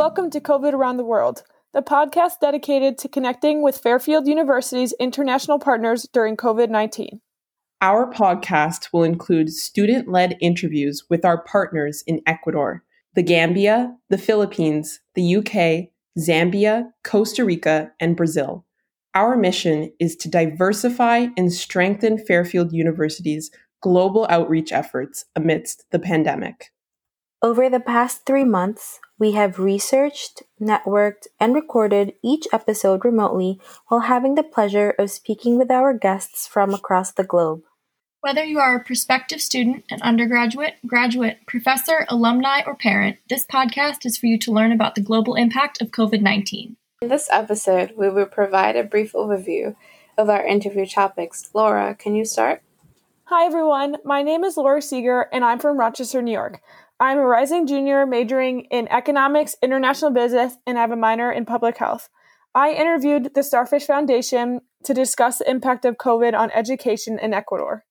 welcome to COVID Around the World, the podcast dedicated to connecting with Fairfield University's international partners during COVID 19. Our podcast will include student led interviews with our partners in Ecuador, the Gambia, the Philippines, the UK, Zambia, Costa Rica, and Brazil. Our mission is to diversify and strengthen Fairfield University's global outreach efforts amidst the pandemic. Over the past three months, we have researched, networked, and recorded each episode remotely while having the pleasure of speaking with our guests from across the globe. Whether you are a prospective student, an undergraduate, graduate, professor, alumni, or parent, this podcast is for you to learn about the global impact of COVID 19. In this episode, we will provide a brief overview of our interview topics. Laura, can you start? Hi, everyone. My name is Laura Seeger, and I'm from Rochester, New York. I'm a rising junior majoring in economics, international business, and I have a minor in public health. I interviewed the Starfish Foundation to discuss the impact of COVID on education in Ecuador.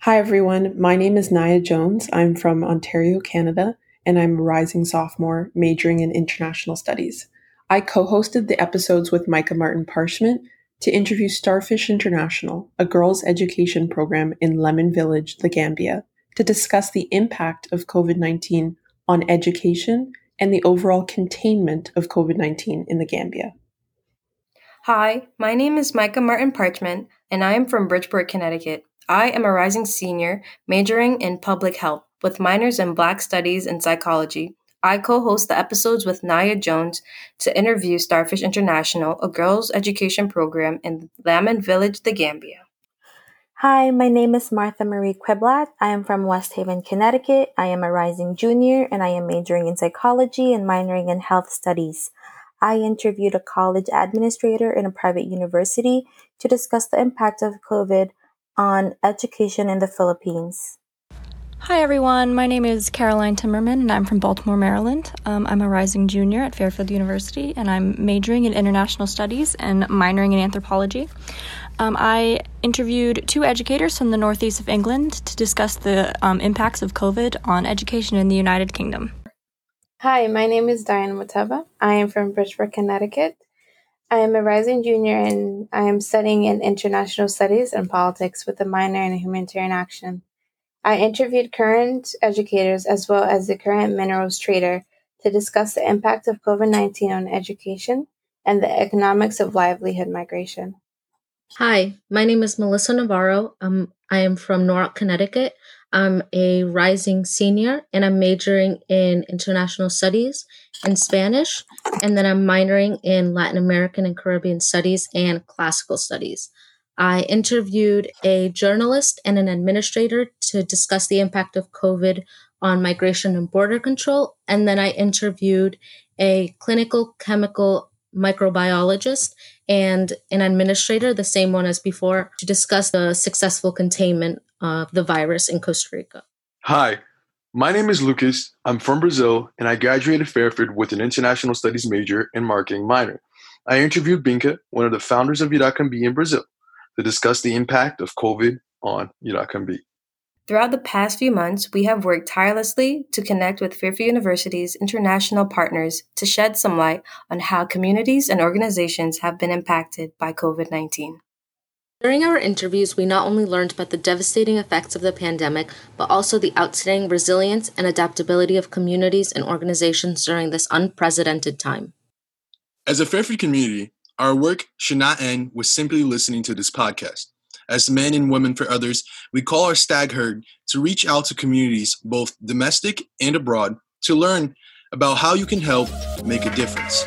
Hi, everyone. My name is Naya Jones. I'm from Ontario, Canada, and I'm a rising sophomore majoring in international studies. I co hosted the episodes with Micah Martin Parchment to interview Starfish International, a girls' education program in Lamin Village, the Gambia to discuss the impact of COVID 19 on education and the overall containment of COVID 19 in the Gambia. Hi, my name is Micah Martin Parchment, and I am from Bridgeport, Connecticut. I am a rising senior majoring in public health with minors in Black Studies and Psychology. I co host the episodes with Naya Jones to interview Starfish International, a girls' education program in Lamin Village, the Gambia. Hi, my name is Martha Marie Quiblat. I am from West Haven, Connecticut. I am a rising junior and I am majoring in psychology and minoring in health studies. I interviewed a college administrator in a private university to discuss the impact of COVID on education in the Philippines. Hi, everyone. My name is Caroline Timmerman, and I'm from Baltimore, Maryland. Um, I'm a rising junior at Fairfield University, and I'm majoring in international studies and minoring in anthropology. Um, I interviewed two educators from the northeast of England to discuss the um, impacts of COVID on education in the United Kingdom. Hi, my name is Diane Muteva. I am from Bridgeport, Connecticut. I am a rising junior and I am studying in international studies and politics with a minor in humanitarian action. I interviewed current educators as well as the current minerals trader to discuss the impact of COVID 19 on education and the economics of livelihood migration. Hi, my name is Melissa Navarro. Um, I am from Norwalk, Connecticut. I'm a rising senior and I'm majoring in international studies and Spanish. And then I'm minoring in Latin American and Caribbean studies and classical studies. I interviewed a journalist and an administrator to discuss the impact of COVID on migration and border control. And then I interviewed a clinical chemical microbiologist and an administrator, the same one as before, to discuss the successful containment of the virus in Costa Rica. Hi, my name is Lucas. I'm from Brazil, and I graduated Fairfield with an international studies major and marketing minor. I interviewed Binka, one of the founders of Iracambi in Brazil, to discuss the impact of COVID on Iracambi. Throughout the past few months, we have worked tirelessly to connect with Fairfield University's international partners to shed some light on how communities and organizations have been impacted by COVID 19. During our interviews, we not only learned about the devastating effects of the pandemic, but also the outstanding resilience and adaptability of communities and organizations during this unprecedented time. As a Fairfield community, our work should not end with simply listening to this podcast. As men and women for others, we call our stag herd to reach out to communities, both domestic and abroad, to learn about how you can help make a difference.